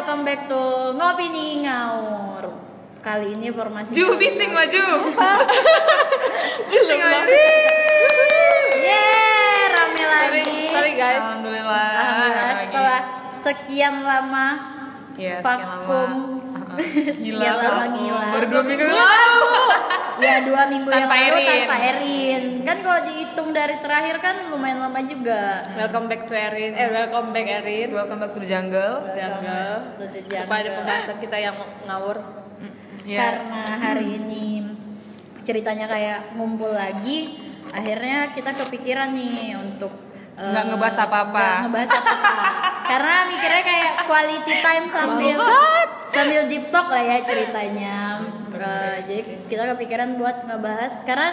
welcome back to Ngopi nih Ngaur Kali ini formasi Ju bising maju. bising maju. Yeay, rame Sorry, lagi sorry guys. Alhamdulillah. Alhamdulillah setelah sekian lama Iya, sekian vakum lama. Gila, Sekian lama vakum. ngilang. Baru dua minggu lalu. Ya dua minggu yang Tanpa lalu Erin. tanpa Erin Kan kalau dihitung dari terakhir kan lumayan lama juga Welcome back to Erin. Eh, welcome back Erin. Welcome back to the jungle. Jungle. To the jungle. Kepada pembahasan kita yang ngawur. Iya. karena hari ini ceritanya kayak ngumpul lagi akhirnya kita kepikiran nih untuk Nggak ngebahas apa-apa. nggak ngebahas apa-apa karena mikirnya kayak quality time sambil sambil deep talk lah ya ceritanya Eh, jadi kita kepikiran buat ngebahas karena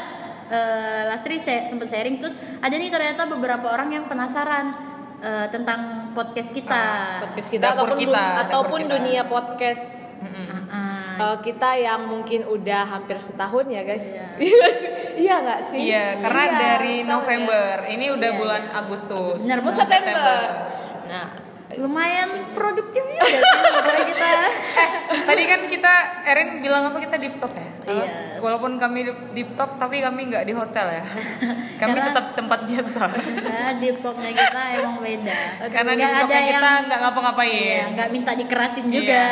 eh, Lastri se- sempet sharing terus ada nih ternyata beberapa orang yang penasaran eh, tentang podcast kita Podcast kita Dapur ataupun kita, dun- ataupun kita. dunia podcast Eh, kita yang mungkin udah hampir setahun ya guys. Iya. Iya nggak sih? Iya, karena Iya, dari setahun November. Ini udah Iya, bulan iya. Agustus. Benar, Ya. September. Nah, lumayan produktif juga sih sebenarnya kita Tadi kan kita Erin bilang apa kita deep talk ya? Iya. Walaupun kami deep talk tapi kami nggak di hotel ya. Kami Karena- tetap tempat biasa. nah, di vlognya kita emang beda Karena di yang- kita nggak ngapa-ngapain. iya, nggak minta dikerasin Iya. juga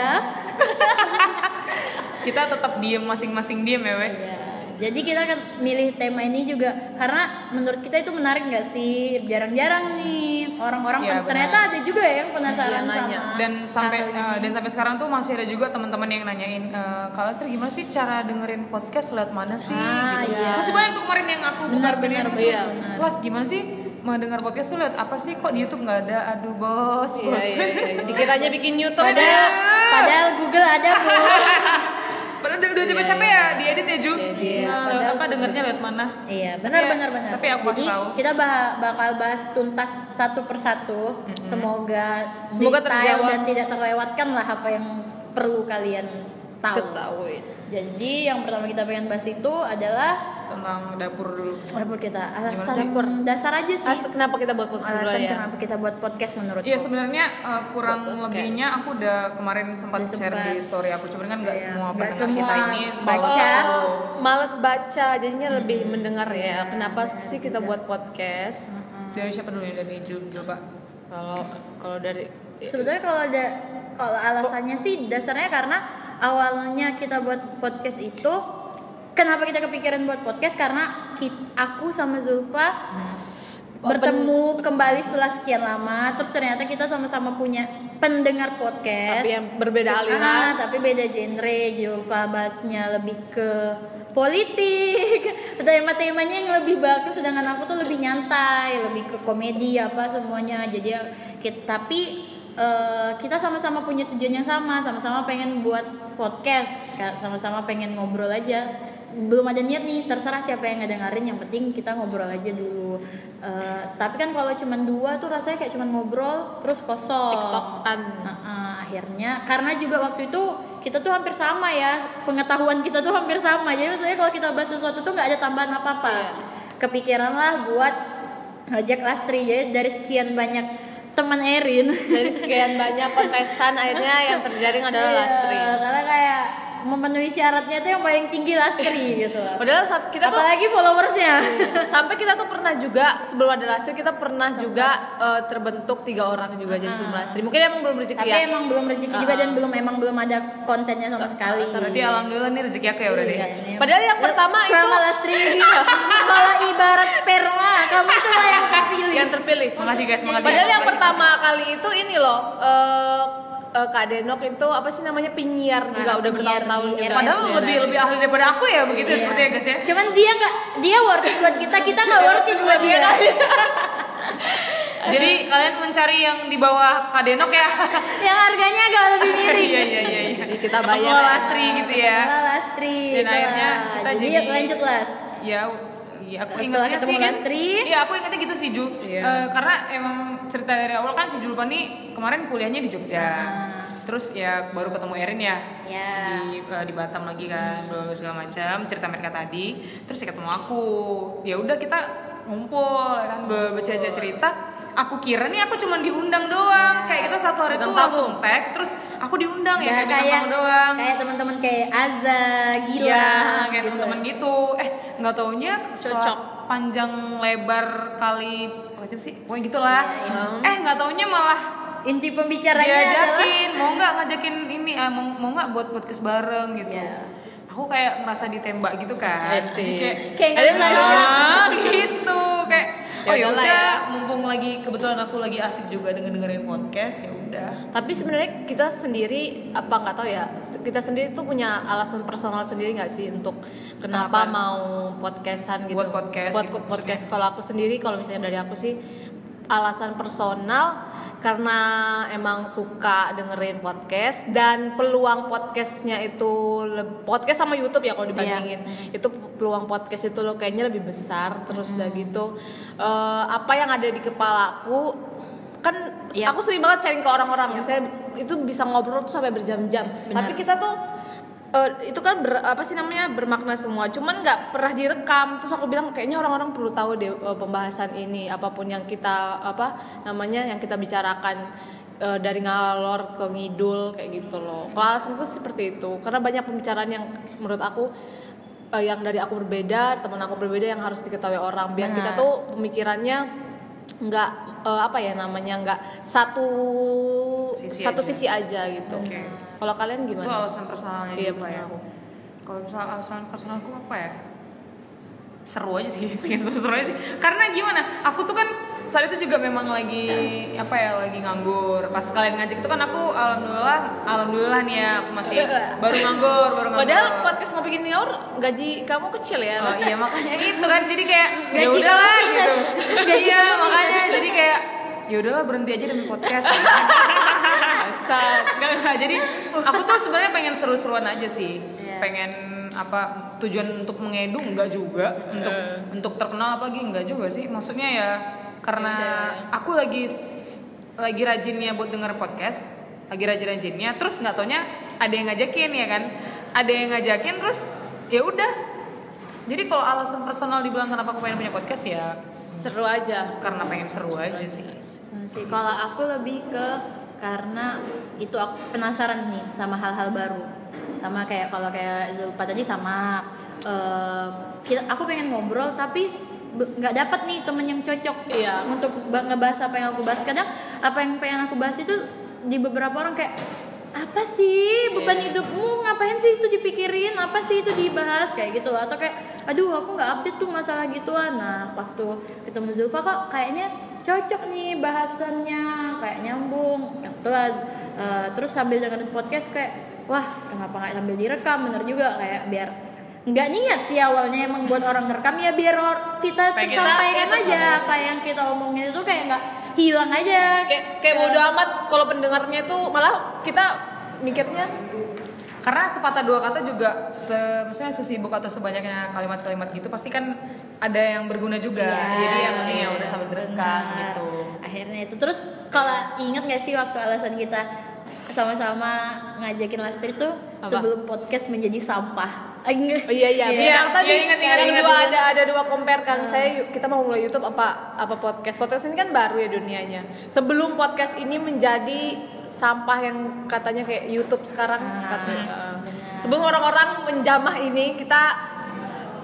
Kita tetap diem masing-masing diem ya, weh. Iya. Jadi kita kan milih tema ini juga karena menurut kita itu menarik nggak sih jarang-jarang nih orang-orang Iya, benar. ternyata ada juga ya yang penasaran Iya, nanya. sama dan sampai eh, dan sampai sekarang tuh masih ada juga teman-teman yang nanyain eh, kalau Sri gimana sih cara dengerin podcast lewat mana sih Ah, gitu. iya. masih banyak tuh kemarin yang aku Benar, buka benar, iya. Las gimana sih mau dengar podcast tuh lihat apa sih kok di YouTube nggak ada aduh bos iya, bos iya, iya. Dikiranya bikin YouTube padahal padahal Google ada bu padahal udah, udah capek-capek ya diedit ya Ju Diedit. Nah, Padahal apa dengernya lewat mana Iya, benar Tapi- benar benar. tapi aku Jadi tahu. kita bah- bakal bahas tuntas satu persatu. Semoga Semoga detail terjawab. dan tidak terlewatkan lah apa yang perlu kalian tahu. Ketahui. Jadi yang pertama kita pengen bahas itu adalah tentang dapur dulu dapur kita. Alasan sih? dasar aja sih. As- kenapa kita buat podcast dulu Alasan ya? kenapa kita buat podcast menurut Iya sebenarnya uh, kurang podcast. lebihnya aku udah kemarin sempat Udah share sempat. di story aku cuman kan nggak Iya, semua semua kita ini baca. follow. Males baca, jadinya lebih mendengar ya. Kenapa sih kita buat podcast? dari siapa dulu ya dari Ju coba Kalau kalau dari Sebetulnya kalau ada kalau alasannya sih dasarnya karena awalnya kita buat podcast itu kenapa kita kepikiran buat podcast? Karena ki- aku sama Zulfa bertemu kembali setelah sekian lama terus ternyata kita sama-sama punya pendengar podcast. Tapi yang berbeda Ah, aliran. tapi beda genre. Zulfa bahasnya lebih ke politik. Tema-temanya yang lebih bagus sedangkan aku tuh lebih nyantai lebih ke komedi apa semuanya. Jadi kita tapi eh, kita sama-sama punya tujuan yang sama sama-sama pengen buat podcast sama-sama pengen ngobrol aja. Belum ada niat nih terserah siapa yang ngedengerin yang penting kita ngobrol aja dulu. Eh, tapi kan kalau cuman dua tuh rasanya kayak cuman ngobrol terus kosong. TikTokan. Heeh, akhirnya. Karena juga waktu itu kita tuh hampir sama ya pengetahuan kita tuh hampir sama. Jadi maksudnya kalau kita bahas sesuatu tuh nggak ada tambahan apa apa Iya. kepikiran lah buat ngajak Lastri. Jadi dari sekian banyak teman Erin Dari sekian banyak kontestan akhirnya yang terjaring adalah Iya, Lastri. karena kayak memenuhi syaratnya tuh yang paling tinggi Lastri gitu. Padahal kita tuh apalagi followersnya. Sampai kita tuh pernah juga sebelum ada Lastri kita pernah juga eh, terbentuk tiga orang juga jadi sebelum Lastri. Mungkin emang belum rezeki tapi ya. emang belum rezeki juga dan belum emang belum ada kontennya sama sekali. berarti alhamdulillah nih rezeki aku ya udah deh Iya. Padahal yang pertama itu Sama Lastri Kalau ibarat sperma. Kamu lah yang terpilih. Yang terpilih. makasih guys. Makasih. Padahal yang pertama kali itu ini loh eh eh, Kak Denok itu apa sih namanya penyiar juga Ah, udah bertahun-tahun juga. Padahal Iya, lebih iya. lebih ahli daripada aku ya begitu Iya. seperti ya guys ya Cuman dia nggak Dia worth it buat kita Kita nggak worth it buat dia jadi kalian mencari yang di bawah kadenok ya Yang harganya agak lebih miring iya iya iya iya Jadi kita bayar ya. Lastri gitu ya Lastri Dan itulah. akhirnya kita jadi, jadi- lanjut Las ya iya aku ingatnya sih kan Lastri. iya aku ingatnya gitu sih Ju. Iya. Eh, karena emang cerita dari awal kan si Julpan nih kemarin kuliahnya di Jogja. Ah. terus ya baru ketemu Erin ya. Ya di eh, di Batam lagi kan bla segala macam cerita mereka tadi. Terus ya ketemu aku. Ya udah kita ngumpul ya kan baca cerita. Aku kira nih aku cuma diundang doang. Kayak kita satu hari Undang tuh langsung tag terus aku diundang ya Nggak kayak kayak doang. kayak teman-teman kayak Aza, Gila, Iya, kayak gitu. teman-teman gitu. Eh, nggak taunya Cocok. panjang lebar kali apa sih? Pokoknya gitulah. Iya, iya. Eh, nggak taunya malah Inti pembicaranya adalah diajakin, mau nggak ngajakin ini, ah, mau mau nggak buat podcast bareng gitu. Iya. Aku kayak ngerasa ditembak gitu kan. Jadi kayak kayak Ada ah, gitu oh ya udah ya. mumpung lagi kebetulan aku lagi asik juga denger dengerin podcast ya udah Tapi sebenarnya kita sendiri apa nggak tahu ya kita sendiri tuh punya alasan personal sendiri nggak sih untuk kenapa Kenapa? mau podcastan gitu? Buat podcast Buat gitu podcast. Kalau aku sendiri kalau misalnya dari aku sih alasan personal karena emang suka dengerin podcast dan peluang podcastnya itu podcast sama YouTube ya kalau dibandingin. Itu peluang podcast itu lo kayaknya lebih besar terus udah gitu. Eh, apa yang ada di kepalaku kan Iya. aku sering banget sharing ke orang-orang. Misalnya itu bisa ngobrol tuh sampai berjam-jam. Tapi kita tuh eh, itu kan ber- apa sih namanya bermakna semua. Cuman nggak pernah direkam. Terus aku bilang kayaknya orang-orang perlu tahu deh eh, pembahasan ini. Apa pun yang kita apa namanya yang kita bicarakan eh, dari ngalor ke ngidul kayak gitu loh. Kalau alasanku seperti itu. Karena banyak pembicaraan yang menurut aku eh, yang dari aku berbeda teman aku berbeda yang harus diketahui orang. Biar kita Benar. tuh pemikirannya nggak eh, apa ya namanya nggak satu Sisi satu aja. sisi aja gitu. Oke. Kalau kalian itu gimana alasan personalnya Iya, juga ya. personal. kalau misalnya alasan personalku apa ya? Seru aja sih pengen seru-seru aja sih. Karena gimana? Aku tuh kan saat itu juga memang lagi apa ya lagi nganggur. Pas kalian ngajak itu kan aku alhamdulillah alhamdulillah nih ya aku masih baru nganggur baru nganggur. Padahal podcast ngopi gini ngawur gaji kamu kecil ya. Oh, iya makanya itu kan. Jadi kayak ya udahlah gitu. iya makanya. Jadi kayak ya udahlah berhenti aja demi podcast. Asal. Enggak, enggak. Jadi aku tuh sebenarnya pengen seru-seruan aja sih. Iya. Pengen apa tujuan untuk mengedu enggak juga, untuk untuk terkenal apalagi enggak juga sih. Maksudnya ya karena aku lagi lagi rajinnya buat denger podcast, lagi rajin-rajinnya terus nggak taunya ada yang ngajakin ya kan. Ada yang ngajakin terus ya udah. Jadi kalau alasan personal dibilang kenapa aku pengen punya podcast ya Seru aja. karena pengen seru aja sih. Nah, sih kalau aku lebih ke karena itu aku penasaran nih sama hal-hal baru sama kayak kalau kayak Zulfa tadi sama eh, kita aku pengen ngobrol tapi nggak dapat nih temen yang cocok Iya. untuk ba- ngebahas apa yang aku bahas kadang apa yang pengen aku bahas itu di beberapa orang kayak apa sih? Beban Iya. hidupmu ngapain sih itu dipikirin? Apa sih itu dibahas? Kayak gitu loh. Atau kayak aduh aku nggak update tuh masalah gituan. Nah waktu ketemu Zulfa kok kayaknya cocok nih bahasannya kayak nyambung gitu lah Eh, terus sambil dengerin podcast kayak wah kenapa nggak sambil direkam? Bener juga kayak biar nggak niat sih awalnya emang buat orang ngerekam ya biar or- kita Pengen- sampaikan kita- aja apa yang kita omongin itu kayak nggak hilang aja Kayak kayak bodo amat kalau pendengarnya tuh malah kita mikirnya Karena sepatah dua kata juga, se, maksudnya sesibuk atau sebanyaknya kalimat-kalimat gitu pasti kan ada yang berguna juga. Iya, Jadi yang penting ya udah sambil direkam benar. gitu. akhirnya itu terus kalau inget gak sih waktu alasan kita sama-sama ngajakin Lastri tuh Apa? sebelum podcast menjadi sampah Ah. Oh iya iya, Iya, tadi iya, ingat, ingat, yang ingat. dua ada ada dua compare kan. Saya yuk, kita mau mulai YouTube apa apa podcast. Podcast ini kan baru ya dunianya. Sebelum podcast ini menjadi sampah yang katanya kayak YouTube sekarang katanya. benar. Sebelum orang-orang menjamah ini kita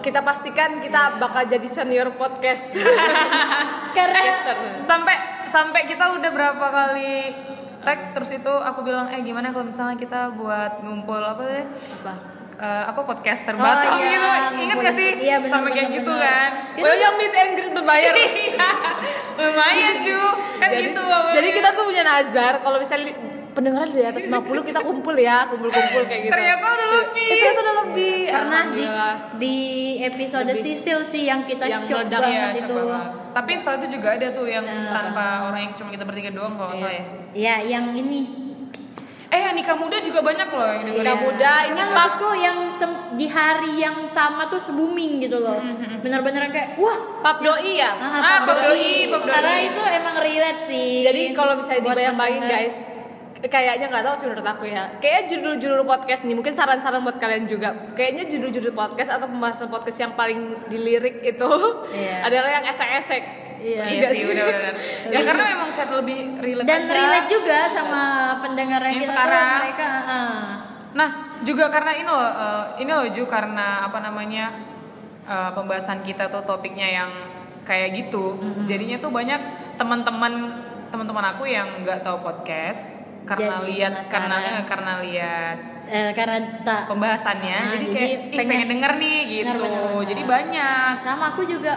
kita pastikan kita bakal jadi senior podcast. karena Sampai sampai kita udah berapa kali tag terus itu aku bilang eh gimana kalau misalnya kita buat ngumpul apa deh apa? Eh, apa podcaster Oh, Batam iya, gitu inget gak sih Iya, benar, sampai kayak gitu kan Kita- Oh yang meet and greet berbayar. Iya, lumayan cu kan jadi, gitu awalnya. jadi kita tuh punya nazar kalau misalnya pendengaran di atas 50 kita kumpul ya, kumpul-kumpul kayak gitu. ternyata udah lebih Eh, ternyata udah lebih. pernah di Alhamdulillah. di episode Lebih. Sisil sih yang kita Yang shock meledak, banget Iya, itu banget. Tapi setelah itu juga ada tuh yang Nah, tanpa orang yang cuma kita bertiga doang kalau salah ya. ya yang ini Eh, nikah muda juga banyak loh yang dengerin. Nikah muda, ini ini yang pas- aku yang di hari yang sama tuh booming gitu loh bener-bener kayak wah Pap doi ya. ah, Ah, Pap Doi, Pap Doi. karena itu emang relate sih Jadi kalau misalnya pendengar. guys, kayaknya nggak tahu sih menurut aku ya. Kayaknya judul-judul podcast nih mungkin saran-saran buat kalian juga. Kayaknya judul-judul podcast atau pembahasan podcast yang paling dilirik itu Iya. adalah yang esek-esek. Iya. iya sih udah-udah ya karena memang kan lebih relate Dan aja. relate juga sama pendengar Yang sekarang. mereka. ah. Nah, juga karena ini loh, eh, ini loh Ju karena apa namanya eh, pembahasan kita tuh topiknya yang kayak gitu. Jadinya tuh banyak teman-teman teman-teman aku yang nggak tahu podcast karena Jadi lihat karena karena lihat Eh, karena tak pembahasannya, Ah, jadi jadi kayak "Ih, pengen, pengen- denger nih gitu. Benar, benar, benar. Jadi banyak. sama aku juga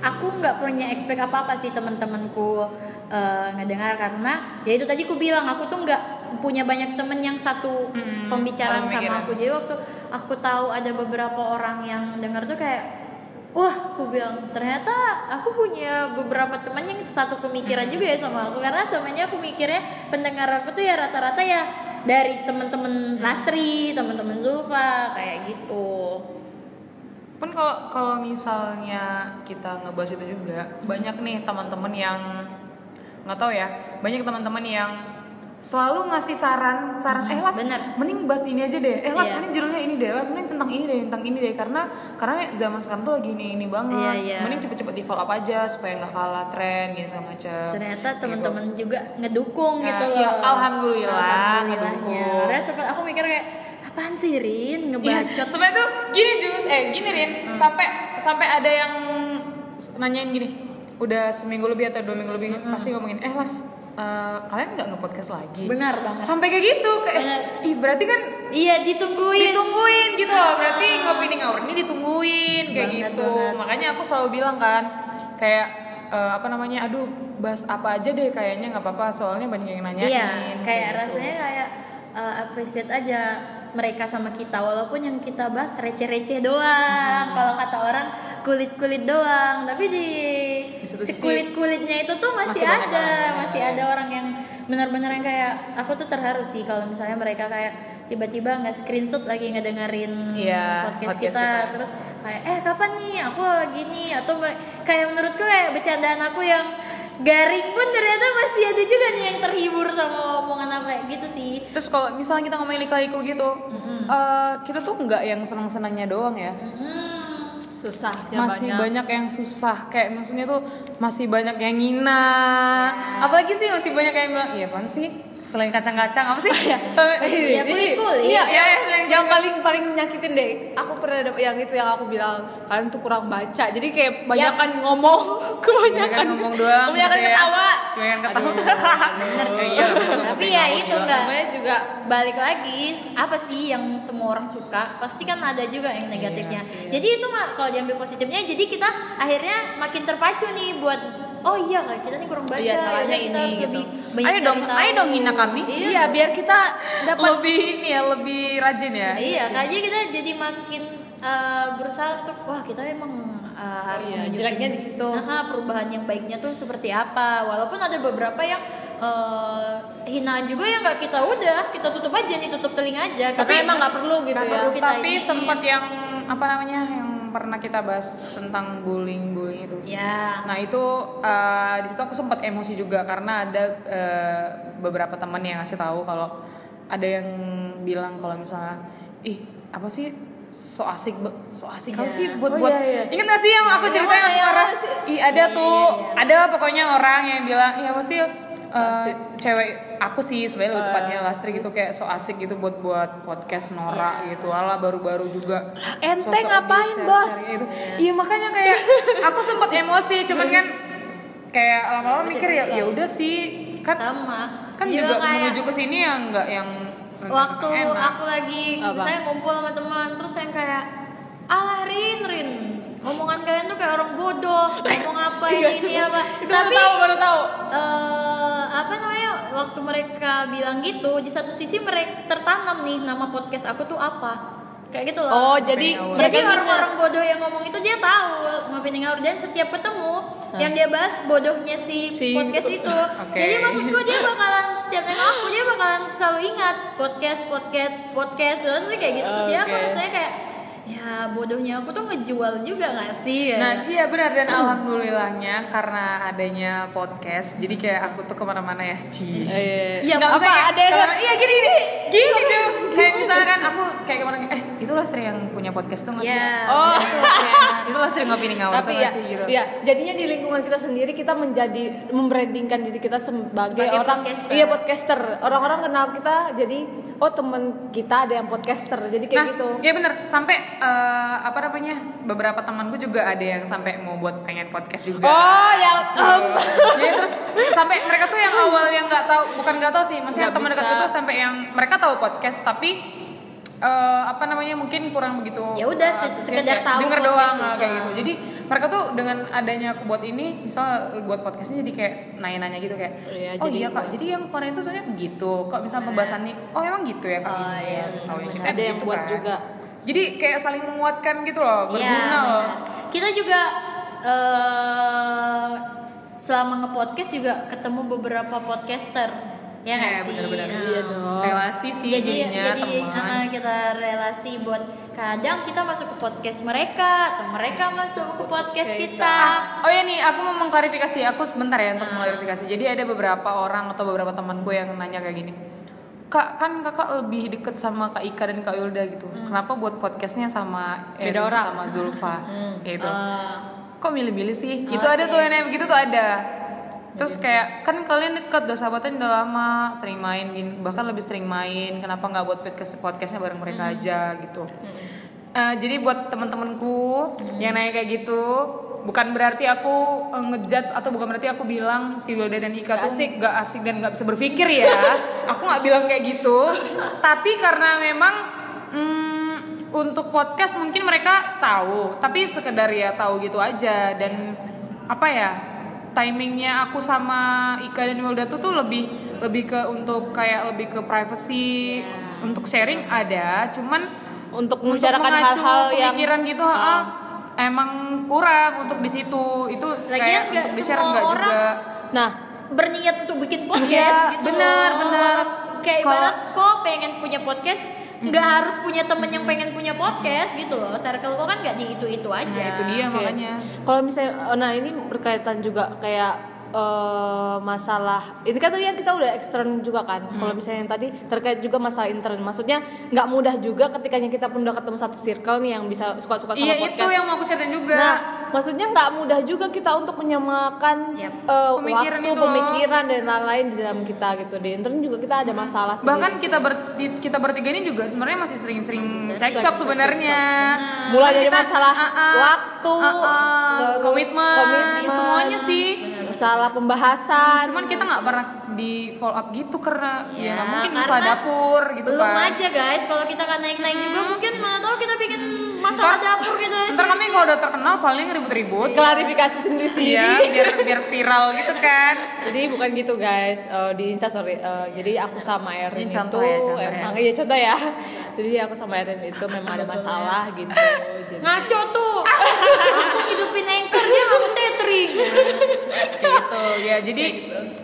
aku nggak punya expect apa apa sih teman-temanku eh, ngedengar karena ya itu tadi aku bilang aku tuh nggak punya banyak temen yang satu Mm, pembicaraan sama aku. jadi waktu aku tahu ada beberapa orang yang dengar tuh kayak wah aku bilang ternyata aku punya beberapa teman yang satu pemikiran juga ya sama aku. Karena semuanya aku mikirnya pendengar aku tuh ya rata-rata ya dari teman-teman Lastri, teman-teman Zulfa kayak gitu. Pun kalau kalau misalnya kita ngebahas itu juga banyak nih teman-teman yang nggak tahu ya, banyak teman-teman yang selalu ngasih saran, saran eh las, bener. mending bahas ini aja deh, eh las Iya. mending judulnya ini deh, las mending tentang ini deh, tentang ini deh, karena karena zaman sekarang tuh lagi ini ini banget, Iya, iya. mending cepet-cepet di follow up aja supaya nggak kalah tren gini segala macam. ternyata teman-teman juga ngedukung Nah, gitu loh. iya, alhamdulillah, ngedukung. Karena sempat aku mikir kayak apaan sih Rin Iya, ngebacot. sebenarnya tuh gini Jus, eh gini Rin, sampai sampai ada yang nanyain gini, udah seminggu lebih atau dua minggu lebih pasti ngomongin, eh Las, eh, kalian nggak nge-podcast lagi? Benar banget. Sampai kayak gitu, kayak, Benar. ih berarti kan Iya ditungguin. ditungguin gitu loh, berarti ngopi hour ini ditungguin kayak Banget, gitu. banget. Makanya aku selalu bilang kan, kayak eh, apa namanya, aduh bahas apa aja deh kayaknya nggak apa-apa, soalnya banyak yang nanyain. Iya, kayak gitu. rasanya kayak uh, appreciate aja mereka sama kita walaupun yang kita bahas receh-receh doang. Hmm. Kalau kata orang kulit-kulit doang, tapi di, si kulit-kulitnya itu tuh masih, masih ada, orang. masih ada orang yang benar-benar yang kayak aku tuh terharu sih kalau misalnya mereka kayak tiba-tiba nggak screenshot lagi ngedengerin Iya, podcast, podcast kita, kita. terus kayak eh kapan nih aku lagi nih atau kayak menurutku kayak bercandaan aku yang garing pun ternyata masih ada juga nih yang terhibur gitu sih Terus kalau misalnya kita ngomongin liku gitu, eh, kita tuh nggak yang senang-senangnya doang ya. Hmm, susah ya masih banyak. yang susah kayak maksudnya tuh masih banyak yang ngina Ya. apalagi sih masih banyak yang bilang iya apaan sih selain kacang-kacang apa sih Sampai- Ya, kulit-kulit. Iya, Iya, yang, iya, yang paling paling nyakitin deh. Aku pernah dapet yang itu yang aku bilang kalian tuh kurang baca. Jadi kayak banyakan ngomong, kebanyakan Kebanyakan ngomong doang kebanyakan gitu ya. ketawa. Kebanyakan ketawa bener. Iya, tapi ya itu enggak Namanya juga balik lagi apa sih yang semua orang suka pasti kan ada juga yang negatifnya jadi itu mah kalau diambil positifnya jadi kita akhirnya makin terpacu nih buat oh iya kan kita nih kurang baca Iya, salahnya kita ini, harus gitu. lebih banyak Ayo dong, tahu. ayo dong hina kami. iya, iya biar kita dapat lebih ini ya lebih rajin ya iya kayaknya kita jadi makin eh, berusaha untuk wah kita emang eh, harus iya, jeleknya di situ. Nah, perubahan yang baiknya tuh seperti apa walaupun ada beberapa yang eh, hinaan juga yang nggak kita udah kita tutup aja nih tutup telinga aja Tapi emang nggak perlu gitu nggak ya. perlu kita tapi sempat yang apa namanya yang pernah kita bahas tentang bullying bullying itu ya Nah itu eh, di situ aku sempat emosi juga karena ada eh, beberapa teman yang ngasih tahu kalau ada yang bilang kalau misalnya ih apa sih so asik so asik kali Iya. sih buat Oh, buat iya, iya. ingat gak sih yang aku Yang ceritain mana, yang sih? ih ada tuh iya. ada pokoknya orang yang bilang iya apa sih eh, cewek aku sih sebenarnya lebih tepatnya lastri gitu kayak so asik gitu buat buat podcast norak gitu. Ala baru-baru juga Ente ngapain, Bos? gitu. iya makanya kayak aku sempat emosi cuman kan kayak lama-lama mikir ya sih, ya udah sih. Kan sama. kan Juga juga kayak menuju ke sini yang enggak yang waktu enak. aku lagi Apa? saya ngumpul sama teman terus yang kayak alah Rin Rin omongan kalian tuh kayak orang bodoh. Ngomong apa ini ini apa. Itu tapi baru tahu, baru tahu. eh apa namanya waktu mereka bilang gitu di satu sisi mereka tertanam nih nama podcast aku tuh apa. Kayak gitu loh. Oh, jadi jadi orang-orang bodoh yang ngomong itu dia tahu ngopi ngawur. Dan setiap ketemu yang dia bahas bodohnya si, Si- podcast itu. Oke. jadi maksudku dia bakalan setiap yang aku dia bakalan selalu ingat podcast podcast podcast. Terus kayak gitu jadi aku Oke. rasanya kayak ya bodohnya aku tuh ngejual juga gak sih? Ya Nah iya benar. Dan alhamdulillahnya karena adanya podcast jadi kayak aku tuh ke mana-mana ya. Ci. Iya. Iya apa maksudnya ada yang iya gini gini. Gini tuh kayak misalnya kan aku kayak kemarin eh itu Lastri yang punya podcast tuh nggak sih? Iya. Oh. Itu Lastri ngopini ngawal tapi tuh ya, gitu ya jadinya di lingkungan kita sendiri kita menjadi membrandingkan diri kita sebagai, Sebagai orang podcaster. iya podcaster. Orang-orang kenal kita jadi oh teman kita ada yang podcaster jadi kayak nah, gitu. Iya bener, sampai eh, apa namanya beberapa temanku juga ada yang sampai mau buat pengen podcast juga. oh ya um, Jadi terus sampai mereka tuh yang awal yang nggak tahu, bukan nggak tahu sih, maksudnya teman dekat itu sampai yang mereka tahu podcast tapi eh, apa namanya mungkin kurang begitu. Ya udah, se- antusias sekedar ya. tahu denger doang itu. kayak gitu. Jadi mereka tuh dengan adanya aku buat ini, misal buat podcastnya jadi kayak nanya-nanya gitu kayak, Iya, oh jadi iya kak, jadi yang kemarin itu soalnya gitu. Kok misal pembahasan nih, oh emang gitu ya kak? Oh, iya, benar-benar. kita ada yang gitu buat kan. juga Jadi kayak saling menguatkan gitu loh, Iya, berguna loh. benar. Kita juga eh selama nge-podcast juga ketemu beberapa podcaster. Ya nggak Iya, sih? benar-benar. Nah, Iya dong. Relasi sih jadi jadinya jadi teman. eh, kita relasi buat kadang kita masuk ke podcast mereka atau mereka masuk ke podcast kita. Oh ya nih, aku mau mengklarifikasi. Aku sebentar ya untuk mengklarifikasi. Jadi ada beberapa orang atau beberapa temanku yang nanya kayak gini. Kak, kan kakak lebih deket sama Kak Ika dan Kak Yulda gitu. Kenapa buat podcastnya sama Erin orang. sama Zulfa? gitu. Eh, Kok milih-milih sih? Oh, itu ada tuh oke. yang begitu tuh ada. Terus kayak kan kalian deket udah sahabatan udah lama, sering main bahkan lebih sering main. Kenapa nggak buat podcast podcastnya bareng mereka aja gitu? Eh, jadi buat teman-temanku yang nanya kayak gitu, bukan berarti aku eh, ngejudge atau bukan berarti aku bilang si Wilda dan Ika Nggak tuh asik. gak asik dan nggak bisa berpikir ya. aku nggak bilang kayak gitu. Tapi karena memang mm, untuk podcast mungkin mereka tahu, tapi sekedar ya tahu gitu aja dan apa ya timingnya aku sama Ika dan Wilda tuh tuh lebih lebih ke untuk kayak lebih ke privacy untuk sharing ada, cuman untuk membicarakan hal-hal yang pemikiran gitu Ah. ah, emang kurang untuk di situ itu Lagian kayak untuk semua nggak orang juga nah berniat untuk bikin podcast Iya, gitu. benar, loh. benar. Kayak Kalau- ibarat kok pengen punya podcast, nggak harus punya temen yang pengen punya podcast gitu loh. Circle kok kan nggak di itu-itu aja. Nah, itu dia Oke. makanya Kalau misalnya, oh, nah ini berkaitan juga kayak eh, masalah. Ini kan tadi yang kita udah ekstern juga kan. Hmm. Kalau misalnya yang tadi terkait juga masalah intern, maksudnya nggak mudah juga ketika kita pun udah ketemu satu circle nih yang bisa suka-suka sama iya podcast. itu yang mau aku ceritain juga Nah, maksudnya nggak mudah juga kita untuk menyamakan Yap. eh, Pemikiran waktu, loh. pemikiran dan lain-lain di dalam kita gitu. Di intern juga kita ada masalah sih. bahkan kita ber, kita bertiga ini juga sebenarnya masih sering-sering cekcok sebenarnya mulai Kan dari kita- masalah ah, ah, waktu, ah, terus komitmen, komitmen, semuanya sih masalah pembahasan. cuman kita nggak pernah di follow up gitu karena ya, Ya, mungkin masalah dapur gitu Belum kan aja guys, kalau kita nggak naik-naik juga mungkin mana tahu kita bikin masalah Ntar- dapur gitu. ntar kami kalau udah terkenal paling ribut-ribut klarifikasi sendiri sendiri. Iya, biar biar viral gitu kan. Jadi bukan gitu guys Eh, di Insta sorry. Eh, jadi aku sama Erin itu contoh ya, contoh emang ya. iya contoh ya. Jadi aku sama Erin itu memang ada masalah gitu. Jadi Ngaco tuh. Aku hidupin anchor dia mau tethering. gitu ya. Jadi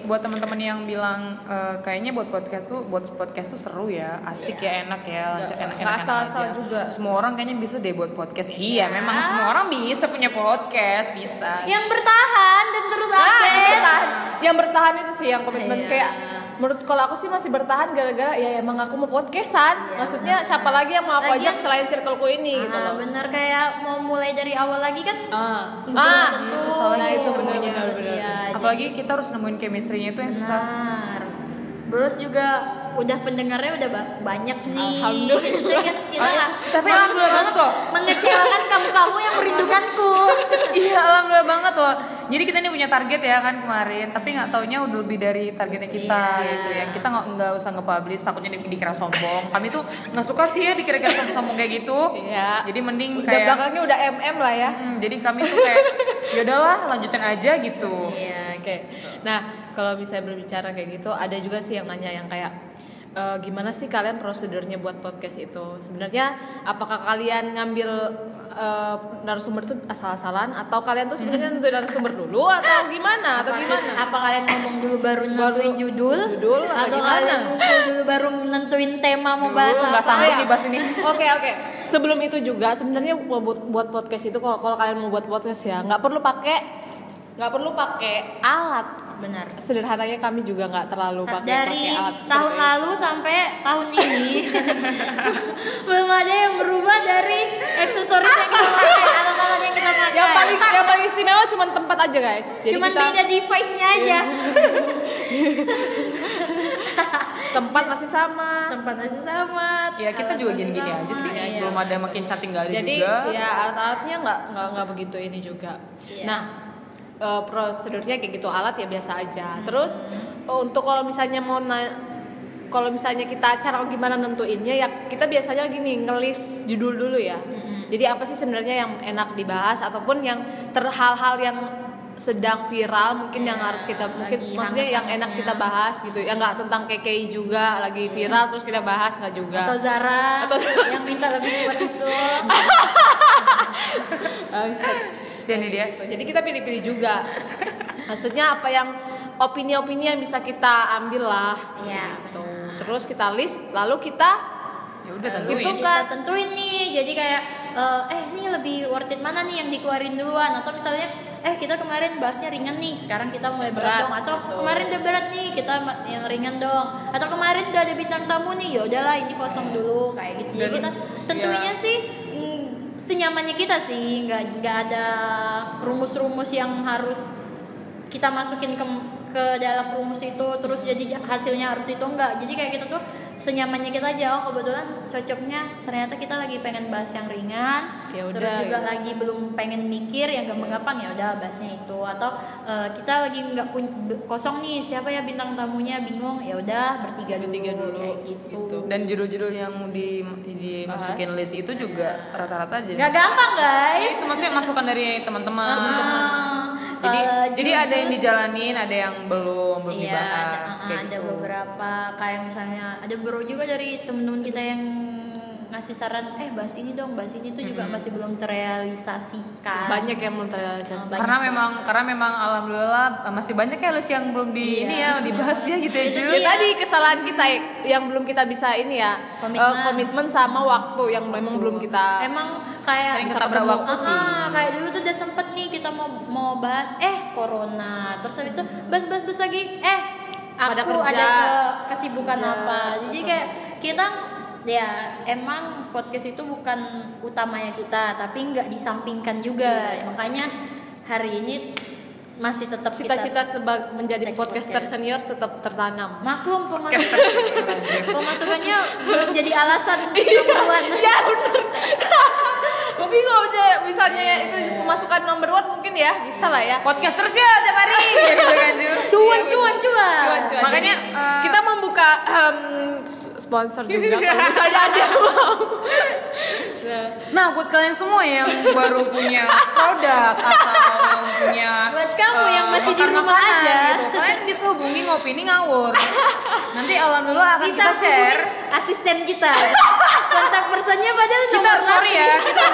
buat teman-teman yang bilang eh, kayaknya buat podcast tuh buat podcast tuh seru ya, asik ya, enak ya, enak nggak enak asal-asal juga. Semua orang kayaknya bisa deh buat podcast. Iya, memang semua orang bisa punya podcast, bisa. Yang bertahan dan terus Nah, yang update. bertahan, yang bertahan itu sih yang komitmen Iya. kayak menurut kalau aku sih masih bertahan gara-gara ya emang aku mau podcastan. Iya, Maksudnya siapa lagi yang mau aku Lagian- ajak selain circleku ini gitu Ah, loh. bener kayak mau mulai dari awal lagi kan Ah, Susah, ah, iya, susah lagi nah itu tuh. benar Iya, benar. iya. Apalagi kita harus nemuin chemistry-nya itu yang susah. Terus juga udah pendengarnya udah ba- banyak nih. Alhamdulillah. Maksudnya kan kita Ah, tapi alhamdulillah banget loh. mengecewakan kamu-kamu yang merindukanku. iya alhamdulillah banget loh jadi kita ini punya target ya kan kemarin tapi nggak taunya udah lebih dari targetnya kita Iya. gitu ya kita nggak nggak usah nge-publish takutnya di- dikira sombong kami tuh nggak suka sih ya dikira-kira sombong kayak gitu Iya. jadi mending Udah kayak belakangnya udah MM lah ya. Hmm, jadi kami tuh kayak ya udahlah lanjutin aja gitu Iya. Oke. Nah, kalau misalnya berbicara kayak gitu, ada juga sih yang nanya yang kayak e, gimana sih kalian prosedurnya buat podcast itu? Sebenarnya apakah kalian ngambil e, narasumber itu asal-asalan atau kalian tuh sebenarnya nentuin narasumber dulu atau gimana atau Apa, gimana? apa kalian ngomong dulu baru nentuin judul? Judul atau atau gimana? kalian ngumpul dulu baru nentuin tema mau bahas Dulu apa? sanggup ya? bahas ini Oke oke. Sebelum itu juga sebenarnya buat buat podcast itu kalau kalau kalian mau buat podcast ya nggak perlu pakai nggak perlu pakai alat benar. Sederhananya kami juga nggak terlalu Sa- pakai dari pakai alat tahun itu. lalu sampai tahun ini belum ada yang berubah dari aksesoris yang kita pakai alat-alat yang kita pakai. Yang paling yang paling istimewa cuma tempat aja guys. Jadi cuman kita beda device-nya aja. Tempat masih sama. Tempat masih sama. Ya kita alat juga gini-gini aja sih. Iya. belum ada makin cantik nggak ada jadi juga. ya alat-alatnya nggak nggak nggak begitu ini juga. Iya. nah eh, prosedurnya kayak gitu alat ya biasa aja. Terus eh, untuk kalau misalnya mau na- kalau misalnya kita cara gimana nentuinnya ya kita biasanya gini ngelis judul dulu ya. Jadi apa sih sebenarnya yang enak dibahas ataupun yang ter hal-hal yang sedang viral mungkin yang Ya, harus kita mungkin maksudnya yang enak kita bahas gitu. Ya nggak tentang KKI juga lagi viral terus kita bahas nggak juga. Atau Zara Atau- yang minta lebih kuat itu Nih dia Gitu. Jadi kita pilih-pilih juga. Maksudnya apa yang opini-opini yang bisa kita ambil lah. Iya, Gitu. Terus kita list, lalu kita ya udah Lalu tentuin Itu kita kan. tentuin nih jadi kayak eh, eh ini lebih worth it mana nih yang dikeluarin duluan atau misalnya eh kita kemarin bahasnya ringan nih sekarang kita mulai berat, Berat, dong atau betul. kemarin udah berat nih kita yang ringan dong atau kemarin udah ada bintang tamu nih ya udahlah ini kosong dulu kayak gitu jadi Dan- kita tentuinnya ya. sih senyamannya kita sih nggak nggak ada rumus-rumus yang harus kita masukin ke ke dalam rumus itu terus jadi hasilnya harus itu enggak jadi kayak kita tuh senyamannya kita aja. Oh kebetulan cocoknya. Ternyata kita lagi pengen bahas yang ringan. Ya terus udah, juga ya. lagi belum pengen mikir yang gampang-gampang ya udah bahasnya itu. Atau eh, kita lagi nggak kosong nih siapa ya bintang tamunya? Bingung. Ya udah bertiga, Bertiga dulu, kayak gitu, gitu. dan judul-judul yang di dimasukin list itu juga rata-rata jadi nggak gampang guys. Itu maksudnya masukan dari teman-teman. Ah, jadi kalau jadi ada yang dijalanin ada yang belum belum Iya, ada, dibahas ah, kayak ada gitu. beberapa kayak misalnya ada bro juga dari temen-temen kita yang ngasih saran eh bahas ini dong bahas ini tuh juga masih belum terrealisasikan banyak yang belum terrealisasi. Banyak karena banget. memang karena memang alhamdulillah eh, masih banyak ya list yang belum di Iya. ini ya dibahas ya gitu ya Itu Ju. Ya, dia. tadi kesalahan kita yang belum kita bisa ini ya Komitmen. eh, komitmen sama waktu yang memang belum kita emang kayak Sering ketabrak waktu sih. Ah, kayak dulu tuh udah sempet nih kita mau mau bahas eh corona terus habis itu bahas bahas bahas lagi eh aku Ada ada, kerja. ke- kesibukan Kerja, apa jadi kayak kita ya emang podcast itu bukan utamanya kita tapi nggak disampingkan juga Iya. makanya hari ini masih tetap cita-cita sebagai menjadi podcaster podcast. senior tetap tertanam. maklum pemasukan pemasukannya belum jadi alasan nomor one. ya bener. mungkin kalau aja misalnya itu pemasukan number one mungkin ya bisa lah ya. podcast terus ya tiap hari gitu kan cuan Iya, cuan cuan Cuan, cuan. Makanya, eh, kita membuka em, s- sponsor juga kalau misalnya ada yang mau. Nah, buat kalian semua yang baru punya produk atau punya Buat kamu eh, yang masih di rumah aja. gitu, kalian bisa hubungi ngopi ini ngawur. Nanti alhamdulillah akan bisa kita share. asisten kita kontak personnya padahal Kita sorry ya, kita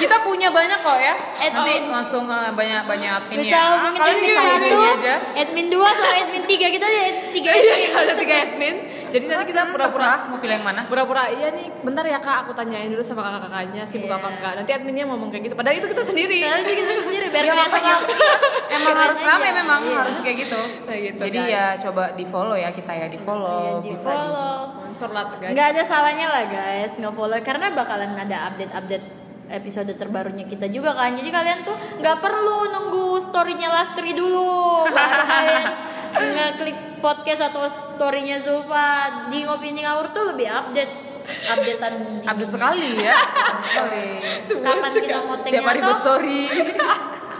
kita punya banyak kok ya. Admin. Nanti langsung eh, banyak banyak admin bisa ya. hubungin Kalian admin satu admin dua sama admin tiga kita ada tiga Iya, ada tiga admin. Jadi nanti kita pura-pura mau pilih yang mana. pura-pura iya nih bentar ya kak aku tanyain dulu sama kakak-kakaknya sibuk Iya. apa enggak nanti adminnya ngomong kayak gitu padahal itu kita sendiri Padahal kita sendiri biar Iya, makanya emang harus aja. rame memang Iya. harus kayak gitu. Kayak gitu, Jadi guys. ya coba di follow ya kita ya di follow Iya, bisa di-follow. sponsor lah guys nggak ada salahnya lah guys nggak follow karena bakalan ada update update episode terbarunya kita juga kan. Jadi kalian tuh nggak perlu nunggu storynya Lastri dulu. Baru kalian ngeklik podcast atau storynya Zulfa di ngopi ini ngawur tuh lebih update. Updatean update sekali ya. kapan kita mau Setiap hari buat atau, story.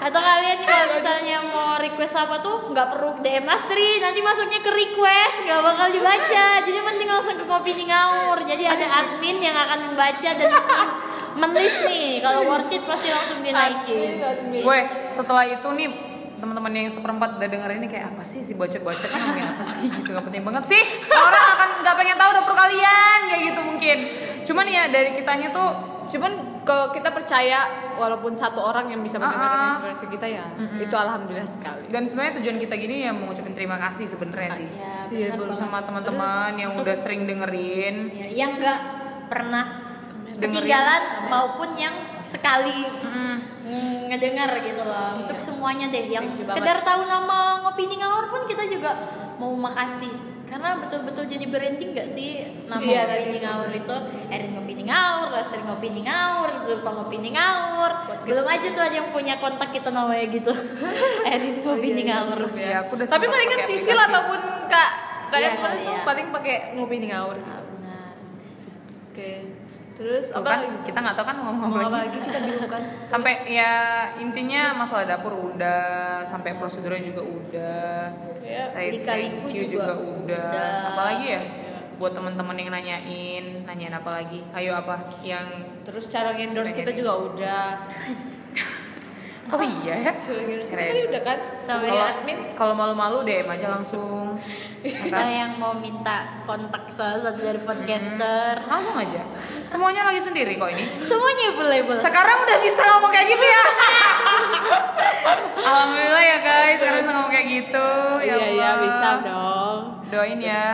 atau kalian kalau misalnya mau request apa tuh nggak perlu DM Lastri. Nanti masuknya ke request nggak bakal dibaca. Jadi mending langsung ke ngopi ini ngawur. Jadi ada admin yang akan membaca dan menulis nih kalau worth it pasti langsung dinaikin. Gue setelah itu nih teman-teman yang seperempat udah denger ini kayak apa sih si kan ngomongin apa sih? Gitu nggak penting banget. Sih orang akan nggak pengen tahu dapur kalian kayak gitu mungkin. Cuman ya dari kitanya tuh cuman kalau kita percaya walaupun satu orang yang bisa mendengar Ah, ah. inspirasi kita ya itu alhamdulillah sekali. Dan sebenarnya tujuan kita gini ya mau ngucapin terima kasih sebenarnya sih. Ya Iya, banget. sama teman-teman yang udah sering dengerin. Ya, yang nggak pernah Dengerin. ketinggalan maupun yang sekali Mm. ngedengar gitu loh untuk semuanya deh yang Thank sekedar tahu nama ngopini ngawur pun kita juga mau makasih karena betul-betul jadi branding gak sih nama Iya, ngopini tadi. ngawur itu Erin ngopini ngawur, Lestari ngopini ngawur, Zulfa ngopini ngawur belum aja tuh ada yang punya kontak kita namanya gitu Erin ngopini ngawur Ya, aku udah Tapi sempat paling kan Sisil ataupun Kak kayak Iya, kemarin tuh iya. paling pakai ngopi di ngawur. Benar. Oke. Terus Tuh apa? kan, kita nggak tahu kan ngomong Mau apa lagi. lagi kita bingung kan? Sampai ya intinya masalah dapur udah, sampai prosedurnya juga udah. Ya, Say lika-liku thank you juga juga, udah. udah. Apalagi ya? Buat teman-teman yang nanyain, nanyain apa lagi? Ayo apa? Yang Terus cara endorse kita juga udah. Oh iya ya. Kita Keren. tadi udah kan? Sama admin Kalau malu-malu DM aja langsung. Kita yang mau minta kontak salah satu dari podcaster Langsung aja. Semuanya lagi sendiri kok ini. semuanya boleh boleh Sekarang udah bisa ngomong kayak gitu ya. Alhamdulillah ya guys, sekarang bisa ngomong kayak gitu. Ya Iya iya bisa dong. Doain ya.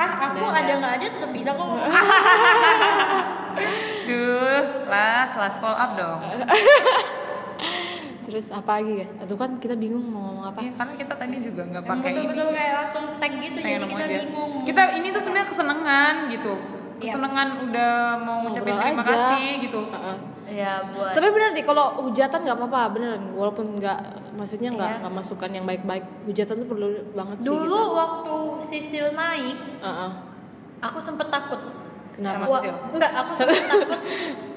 ah aku ada nggak ada tetap bisa kok Duh, last, last follow up dong. Terus apa lagi guys? Aduh kan kita bingung mau ngomong apa. Iya, karena kita tadi juga nggak pakai ini. betul-betul kayak langsung tag gitu Pengen jadi kita aja. bingung Kita ini tuh sebenarnya kesenangan gitu. Iya. Kesenangan udah mau ngucapin Ngobrol terima aja. kasih gitu. Heeh. ya buat Tapi bener nih kalau hujatan nggak apa-apa beneran walaupun nggak maksudnya nggak Iya. nggak masukan yang baik-baik hujatan tuh perlu banget sih dulu gitu. waktu Sisil naik Heeh. aku sempet takut Kenapa? Sama Wah, Sisil? enggak aku sempet takut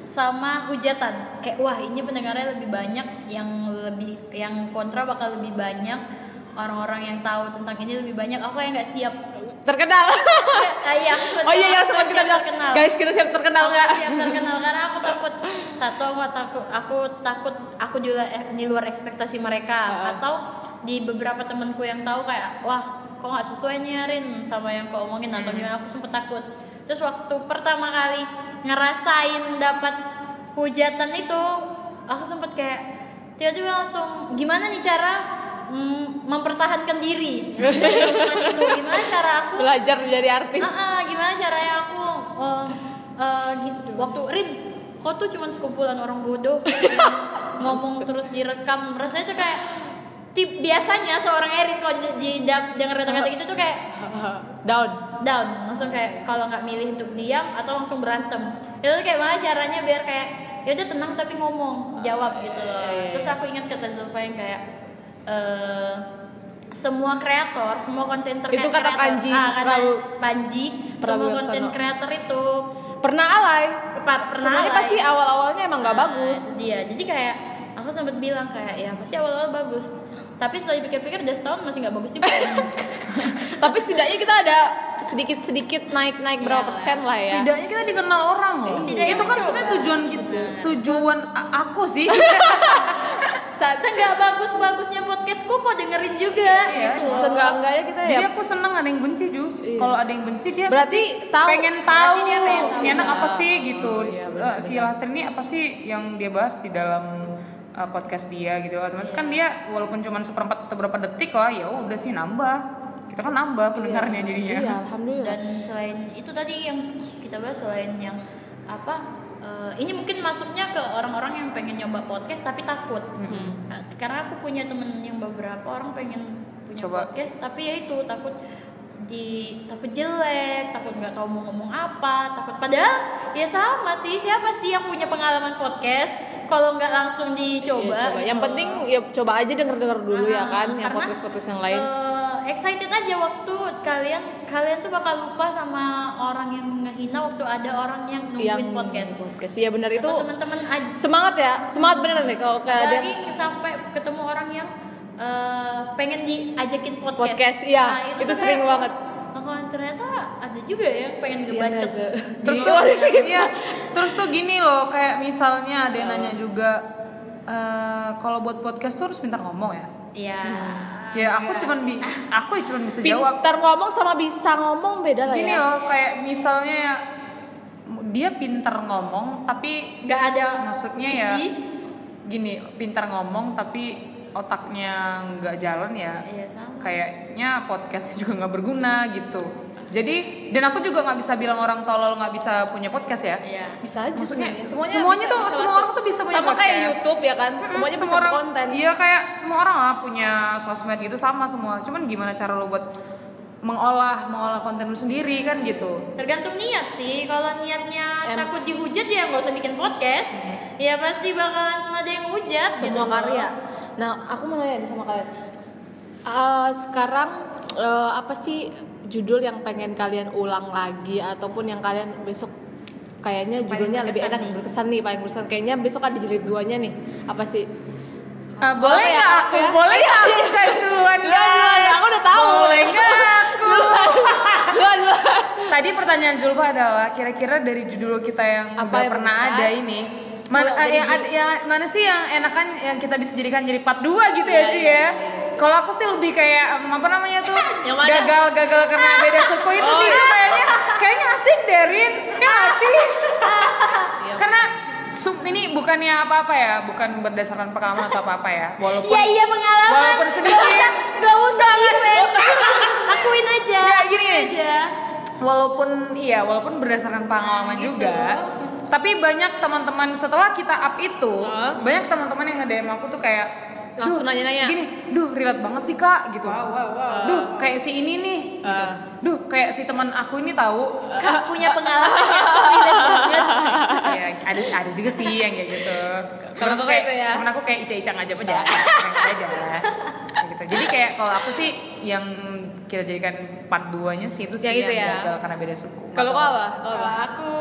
sama hujatan kayak wah ini pendengarnya lebih banyak yang lebih yang kontra bakal lebih banyak orang-orang yang tahu tentang ini lebih banyak aku yang nggak siap Terkenal. Ah, iya, sempet oh iya yang sempat kita bilang terkenal. guys kita siap terkenal nggak? siap terkenal karena aku takut satu aku takut aku takut aku juga eh, di luar ekspektasi mereka Heeh. atau di beberapa temanku yang tahu kayak wah kok nggak sesuai nih Rin sama yang kau omongin atau gimana aku sempet takut terus waktu pertama kali ngerasain dapat hujatan itu aku sempet kayak tiba-tiba langsung gimana nih cara mm, mempertahankan diri itu gimana cara aku Belajar menjadi artis. Ah, ah, gimana caranya aku eh, gitu. waktu Rin kau tuh cuma sekumpulan orang bodoh ngomong terus direkam rasanya tuh kayak tip biasanya seorang Erin kalau di, denger kata-kata gitu tuh kayak Down. Down langsung kayak kalau nggak milih untuk diam atau langsung berantem itu kayak mana caranya biar kayak ya udah tenang tapi ngomong jawab gitu loh iya, iya. terus aku ingat kata Zulfa yang kayak eh semua kreator, semua konten Itu kata Panji, ah, kata Prabu- Panji, semua konten kreator itu Pernah alay. pernah Semuanya alay. pasti awal-awalnya emang nggak Nah, bagus. dia jadi kayak aku sempat bilang kayak ya pasti awal-awal bagus tapi setelah dipikir-pikir udah setahun masih nggak bagus juga Tapi setidaknya kita ada sedikit-sedikit naik-naik berapa Iya. persen lah ya. Setidaknya kita dikenal orang loh. Setidaknya itu kan sebenarnya tujuan kita, tujuan aku sih. nggak bagus-bagusnya podcastku kok dengerin juga Iya, gitu loh. Seenggak-enggaknya kita ya Jadi aku seneng ada yang benci ju. Iya. Kalau ada yang benci dia berarti tahu pengen tahu tahu. ini anak apa Iya. sih gitu. Oh, iya, Eh, si Lastri ini apa sih yang dia bahas di dalam uh, podcast dia gitu. Otomatis kan dia walaupun cuma seperempat atau berapa detik lah ya udah sih nambah. Kita kan nambah pendengarnya jadinya. Iya, alhamdulillah. dan selain itu tadi yang kita bahas selain yang apa eh, ini mungkin masuknya ke orang-orang yang pengen nyoba podcast tapi takut Mm-mm. Nah, karena aku punya temen yang beberapa orang pengen punya Coba. podcast tapi ya itu takut di takut jelek takut nggak tahu mau ngomong apa takut padahal ya sama sih siapa sih yang punya pengalaman podcast kalau nggak langsung dicoba Iya, coba. Yang gitu. penting ya coba aja denger-denger dulu ya Ah, kan yang karena, podcast-podcast yang lain. eh, excited aja waktu kalian kalian tuh bakal lupa sama orang yang ngehina waktu ada orang yang nungguin yang podcast podcast. Iya benar itu. Teman-teman aja Semangat ya, semangat beneran deh kalau lagi sampai ketemu orang yang eh, pengen diajakin podcast. Podcast, iya. Nah, itu tuh sering banget. Oh, ternyata ada juga ya yang pengen Iya, ngebacot. Naza. Terus Di tuh, iya, terus tuh gini loh, kayak misalnya ada yang nanya juga, eh, kalau buat podcast tuh harus pintar ngomong ya. Iya. Ya aku cuman bi, aku ya cuman bisa jawab. Pintar ngomong sama bisa ngomong beda lah Gini ya. loh, kayak misalnya ya, dia pintar ngomong tapi nggak ada maksudnya ya isi. gini, pintar ngomong tapi otaknya nggak jalan ya. Iya sama. Kayaknya podcastnya juga nggak berguna gitu. jadi dan aku juga nggak bisa bilang orang tolol nggak bisa punya podcast ya Iya. bisa aja Maksudnya, semuanya semuanya bisa- tuh- bisa semua orang tuh bisa punya sama kayak podcast. YouTube ya kan Mm-mm, semuanya semua bisa orang konten iya kayak semua orang lah punya sosmed gitu sama semua cuman gimana cara lo buat mengolah mengolah konten lu sendiri kan gitu Tergantung niat sih. Kalau niatnya Em- takut dihujat ya nggak usah bikin podcast. Ya pasti bakalan ada yang hujat. semua gitu karya nah aku mau nanya sama kalian. Eh, sekarang eh, apa sih judul yang pengen kalian ulang lagi ataupun yang kalian besok kayaknya Paling judulnya lebih enak nih. berkesan nih paling berkesan. Kayaknya besok ada jilid duanya nih. Apa sih? Ah, boleh Boleh ya, aku ya? boleh nggak aku guys duluan Duluan, duluan, guys? aku udah tahu. boleh nggak aku? Dua Tadi pertanyaan Julfa adalah kira-kira dari judul kita yang Apa yang pernah ada ini mana, Kalau dari yang, yang mana sih yang enakan yang kita bisa jadikan jadi part 2 gitu ya Iya, Ci iya, ya? Kalau aku sih lebih kayak um, apa namanya tuh Yang mana? gagal gagal karena beda suku itu Oh, sih iya. kayaknya kayaknya asik Derin ya sih Iya. karena sub ini bukannya apa-apa ya bukan berdasarkan pengalaman atau apa-apa ya walaupun Iya iya pengalaman. walaupun sedikit Gak usah event. Akuin aja. Ya, gini. aja. walaupun iya walaupun berdasarkan pengalaman gitu. juga tapi banyak teman-teman setelah kita up itu Hah? banyak teman-teman yang nge-DM aku tuh kayak Langsung "Duh, nanya-nanya." gini duh relate banget sih kak gitu Wow wow wow. duh kayak si ini nih gitu. Duh kayak si teman aku ini tahu. Kak punya pengalaman yang relate banget. ya ada ada juga sih yang kayak gitu. Cuman Kalau aku kayak itu ya? cuman aku kayak ica-icang aja. Aja Ica-icang aja. Kayak gitu. Jadi kayak kalau aku sih yang kita jadikan part 2 nya sih itu sih Yang itu yang ya? gagal karena beda suku. Kalau kau apa? Kalau aku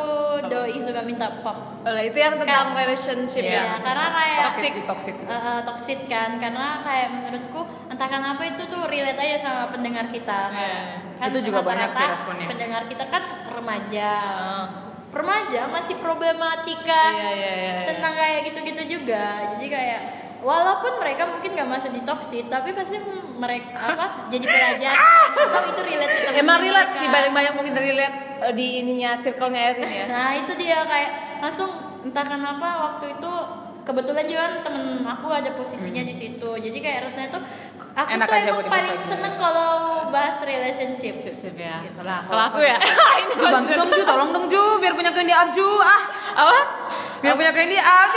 doi suka minta pop. Lah, itu yang tentang Kan- relationship Iya. ya? Ya, karena kayak toxic toxic. eh, toxic kan. Karena kayak menurutku entah kenapa itu tuh relate aja sama pendengar kita. Iya. Kan Itu juga banyak sih responnya. pendengar kita kan remaja Ah. remaja masih problematika Iya, iya, iya, iya. tentang kayak gitu-gitu juga jadi kayak walaupun mereka mungkin gak masuk di toxic tapi pasti mereka apa jadi pelajaran atau itu relate ke Emang relate sih paling banyak mungkin relate eh, di ininya circle-nya Erin ya. Nah itu dia kayak langsung entah kenapa waktu itu kebetulan juga kan temen aku ada posisinya di situ. Jadi kayak rasanya tuh aku Enak tuh emang paling seneng kalau bahas relationship. Sip sip ya. Gitu. Kalau aku ya. Ini Ju, bantu dong Ju, tolong dong Ju, biar punya kain di up Ju, ah, apa? biar punya kain di up.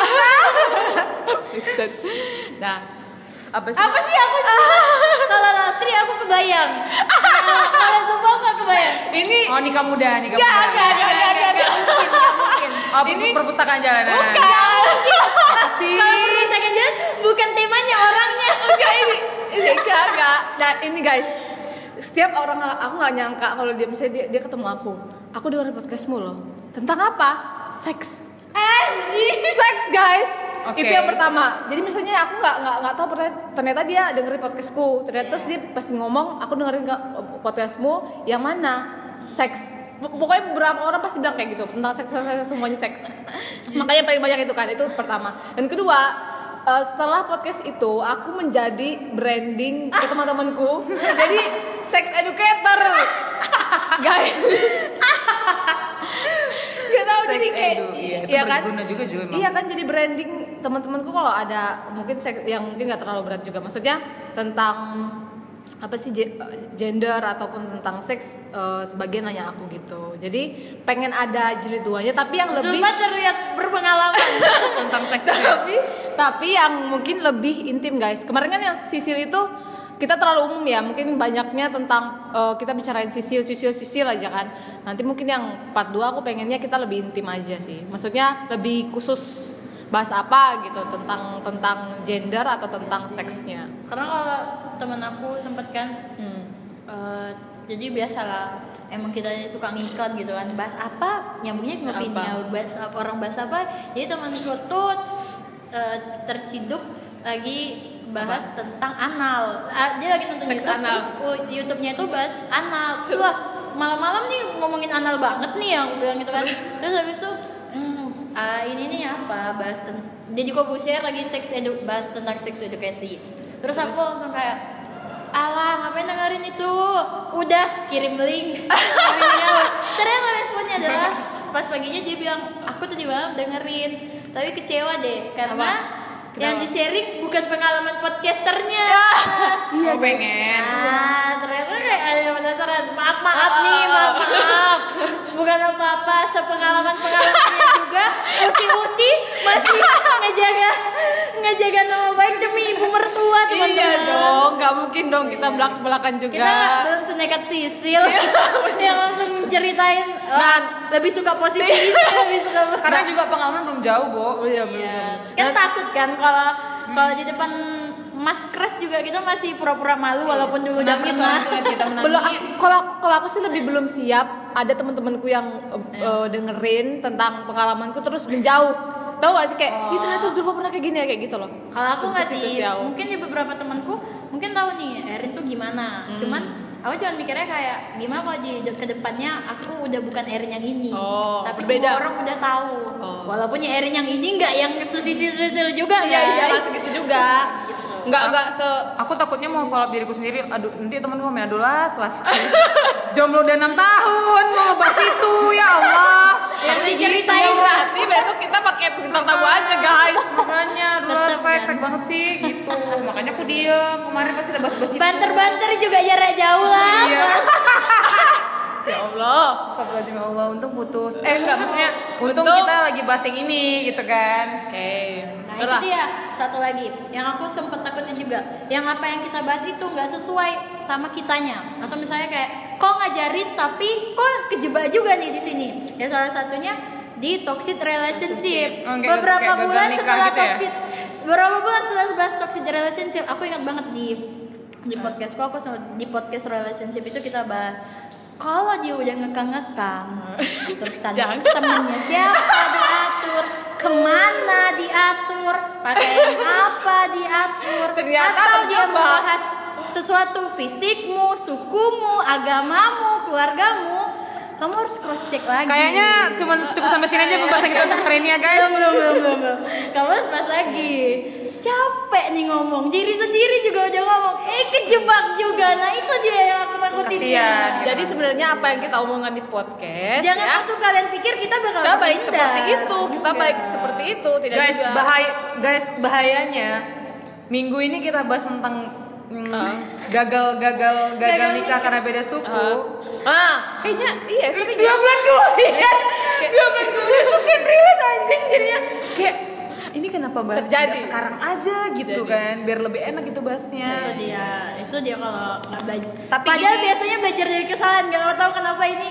Nah, apa sih? Apa sih aku? kalau Lastri aku kebayang. Kalau Zumba aku gak kebayang. Ini Oh nikah muda, nikah muda. gak, gak, gak, gak, gak. Mungkin. Oh, ini perpustakaan jalanan. Bukan. Kalau perpustakaan jalan bukan temanya orangnya. Enggak ini. Ini enggak, enggak. Nah, ini guys. Setiap orang aku nggak nyangka kalau dia misalnya dia, dia ketemu aku. Aku dengerin podcastmu loh. Tentang apa? Seks. Anjir. Seks guys. Oke. Itu yang pertama. Jadi misalnya aku nggak nggak nggak tahu ternyata, ternyata dia dengerin podcastku. Ternyata terus dia pasti ngomong aku dengerin podcastmu yang mana? Seks. Pokoknya beberapa orang pasti bilang kayak gitu tentang seks, seks, seks, semuanya seks. Makanya paling banyak itu kan itu pertama. Dan kedua eh, setelah podcast itu aku menjadi branding ke teman-temanku. Jadi sex educator. Guys. Gak Sex jadi kayak edu, iya, iya kan? juga, Ju, emang. Iya kan jadi branding teman-temanku kalau ada mungkin seks yang mungkin nggak terlalu berat juga. Maksudnya tentang apa sih ge- gender ataupun tentang seks eh, sebagian nanya aku gitu. Jadi pengen ada jilid duanya tapi yang lebih Zumba terlihat berpengalaman. Tentang seks ya? tapi tapi yang mungkin lebih intim guys. Kemarin kan yang sisil itu kita terlalu umum ya, mungkin banyaknya tentang eh, kita bicarain sisil, sisil, sisil aja kan. Nanti mungkin yang part 2 aku pengennya kita lebih intim aja sih. Maksudnya lebih khusus bahas apa gitu tentang tentang gender atau tentang seksnya. Karena kalau temen aku sempet kan Hmm. eh, jadi biasalah emang kita suka ngiklan gitu kan bahas apa nyambungnya ke opini Apa? bahas apa orang bahas apa jadi temanku tuh eh, terciduk lagi bahas tentang anal Ah, dia lagi nonton Seks YouTube anal. terus uh, di YouTube-nya itu bahas anal terus malam-malam nih ngomongin anal banget nih yang bilang gitu kan terus habis itu ah, ini nih apa? Bahas ten- dia juga bu share lagi seks edu bahas tentang seks edukasi. Terus aku langsung kayak alah ngapain dengerin itu? Udah kirim link. Ternyata responnya adalah pas paginya dia bilang aku tadi malam dengerin tapi kecewa deh karena Apa? yang di sharing bukan pengalaman podcasternya. Iya, pengen. Nah, ternyata kayak ada pada dasar maaf maaf nih maaf. Maaf bukan apa apa sepengalaman pengalamannya juga. Uti Uti masih ngejaga ngejaga nama baik demi ibu mertua teman-teman. Iya dong, nggak mungkin dong kita belak belakan juga. kita belum senekat sisil. Yang langsung ceritain oh, Dan lebih suka posisi itu lebih suka Karena juga pengalaman belum jauh, Bo. Oh iya Iya. kan takut kan kalau kalau di depan Mas Kres juga kita masih pura-pura malu walaupun dulu udah pernah belum kalau aku- kalau aku sih lebih belum siap. Ada teman-temanku yang uh, uh, dengerin tentang pengalamanku terus menjauh. Tahu gak sih? Kayak ih ternyata Zulfa pernah kayak gini ya kayak gitu loh. Kalau aku nggak sih, mungkin di beberapa temanku mungkin tahu nih Erin tuh gimana. Cuman aku cuma mikirnya kayak gimana kalau di ke depannya aku udah bukan Erin yang ini. Oh, Tapi berbeda. semua orang udah tahu. Oh. Walaupun ya Erin yang ini nggak yang susil-susil juga iya iya guys. nggak segitu juga nggak nggak se Aku takutnya mau follow up diriku sendiri. Aduh, nanti temen gue aduh las, las. Jomblo udah 6 tahun, mau bahas itu, ya Allah. Yang Ya diceritain berarti besok kita pakai bintang tamu aja guys Makanya, Tetep fake, fake banget sih, gitu. Makanya aku diem. Kemarin pas kita bahas-bahas itu. Banter-banter juga jarak jauh lah. Iya. ya Allah Astagfirullahaladzim, ya Allah, untung putus. Eh, enggak, maksudnya untung, Untung. kita lagi bahas yang ini, gitu kan. oke Nah Itulah. itu dia satu lagi yang aku sempet takutin juga yang apa yang kita bahas itu nggak sesuai sama kitanya. Atau misalnya kayak kok ngajarin tapi kok kejebak juga nih di sini? Ya salah satunya di toxic relationship. Oh, kayak- beberapa kayak bulan setelah gitu ya? toxic beberapa bulan setelah bahas toxic relationship aku ingat banget di di podcastku aku sama- di podcast relationship itu kita bahas kalau dia udah ngekang-ngekang terus Jangan. temennya siapa diatur ke mana diatur? Pakaian apa diatur? Ternyata atau dia membahas sesuatu fisikmu sukumu agamamu keluargamu? Kamu harus cross check lagi. Kayaknya cuman cukup sampai sini aja pembahasan kita untuk hari ini ya, guys. belum belum belum belum belum. kamu harus pas lagi capek nih ngomong diri sendiri juga udah ngomong eh kejebak juga nah itu dia yang aku takutin Kasian. jadi sebenarnya apa yang kita omongkan di podcast jangan ya, langsung kalian pikir kita bakal kita baik berpindah. seperti itu kita Enggak. baik seperti itu tidak guys juga bahaya guys bahayanya minggu ini kita bahas tentang mm, Ah. gagal gagal gagal Gagal nikah nikah. karena beda suku Ah, ah, kayaknya iya sering dua bulan kemudian dua bulan kemudian kayak relate anjing jadinya kayak ini kenapa bahas Terjadi. sekarang aja gitu Terjadi. kan? Biar lebih enak gitu itu bahasnya dia. Itu dia kalau nggak belajar. Tapi padahal gini- biasanya belajar dari kesalahan. Nggak tahu kenapa ini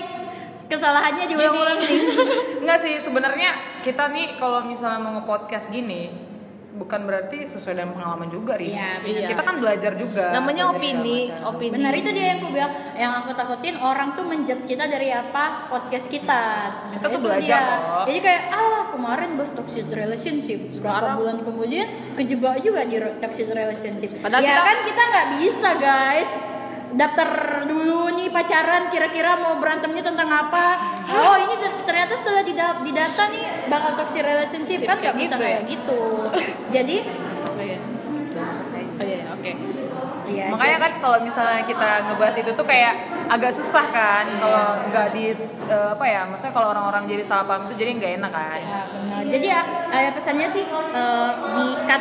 kesalahannya diulang-ulang nih Enggak sih sebenarnya kita nih kalau misalnya mau nge-podcast gini bukan berarti sesuai dengan pengalaman juga Ri. Iya, benar. Kita kan belajar juga. namanya belajar opini opini benar itu dia yang aku bilang yang aku takutin orang tuh menjudge kita dari apa podcast kita Kita tuh Itu belajar dia. loh. jadi kayak alah kemarin bahas toxic relationship berapa Sekarang- bulan kemudian kejebak juga di toxic relationship Padahal ya kita- kan kita nggak bisa guys daftar dulu nih pacaran kira-kira mau berantemnya tentang apa oh ini ter- ternyata setelah dida- didata nih bakal toxic relationship Sip, kan nggak kayak bisa gitu ya? kayak gitu jadi selesai. Oh iya, iya, oke. ya Makanya kan kalau misalnya kita ngebahas itu tuh kayak agak susah kan kalau nggak di eh, apa ya maksudnya kalau orang-orang jadi salah paham itu jadi nggak enak kan. Ya, benar. Jadi ya eh, pesannya sih di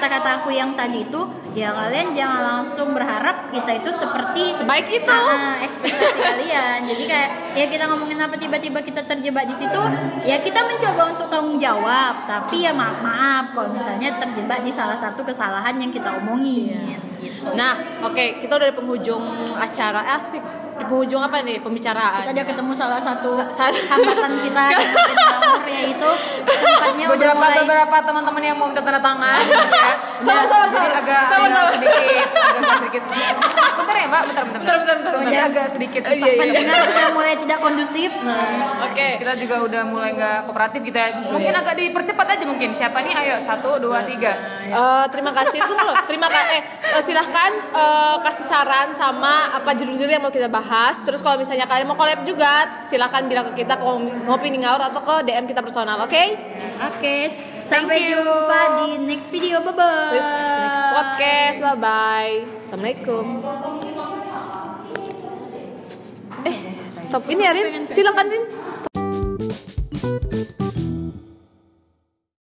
kata-kata aku yang tadi itu ya kalian jangan langsung berharap kita itu seperti Sebaik itu. Ah, ekspektasi kalian. Jadi kayak ya kita ngomongin apa tiba-tiba kita terjebak di situ, ya kita mencoba untuk tanggung jawab. Tapi ya maaf maaf kalau misalnya terjebak di salah satu kesalahan yang kita omongin. Gitu. Nah, oke, kita udah di penghujung acara asik. Di penghujung apa nih pembicaraan? kita udah ketemu salah satu Sa- hambatan kita yaitu tempatnya Beberapa mulai beberapa teman-teman yang mau minta tanda tangan gitu ya. Sabar, Jadi sabar. agak, agak sabar. sedikit, agak sedikit. Bentar ya, Mbak, bentar bentar. Bentar, bentar, bentar, bentar. agak sedikit Oh, susah. iya, iya. pendengar sudah mulai tidak kondusif. Nah, Oke. Kita juga udah mulai nggak kooperatif gitu ya. Mungkin agak dipercepat aja mungkin. Siapa nih? Ayo satu, dua, tiga. Eh, terima kasih itu loh. Terima kasih. Eh, eh, silahkan eh, kasih saran sama apa judul-judul yang mau kita bahas. Terus kalau misalnya kalian mau collab juga, silahkan bilang ke kita ke ngopi nih ngaur atau ke DM kita personal, oke? Oke, sampai you. jumpa di next video. Bye bye. Terus next podcast, bye bye. Assalamualaikum. Eh, stop ini ya Rin. Silakan Rin.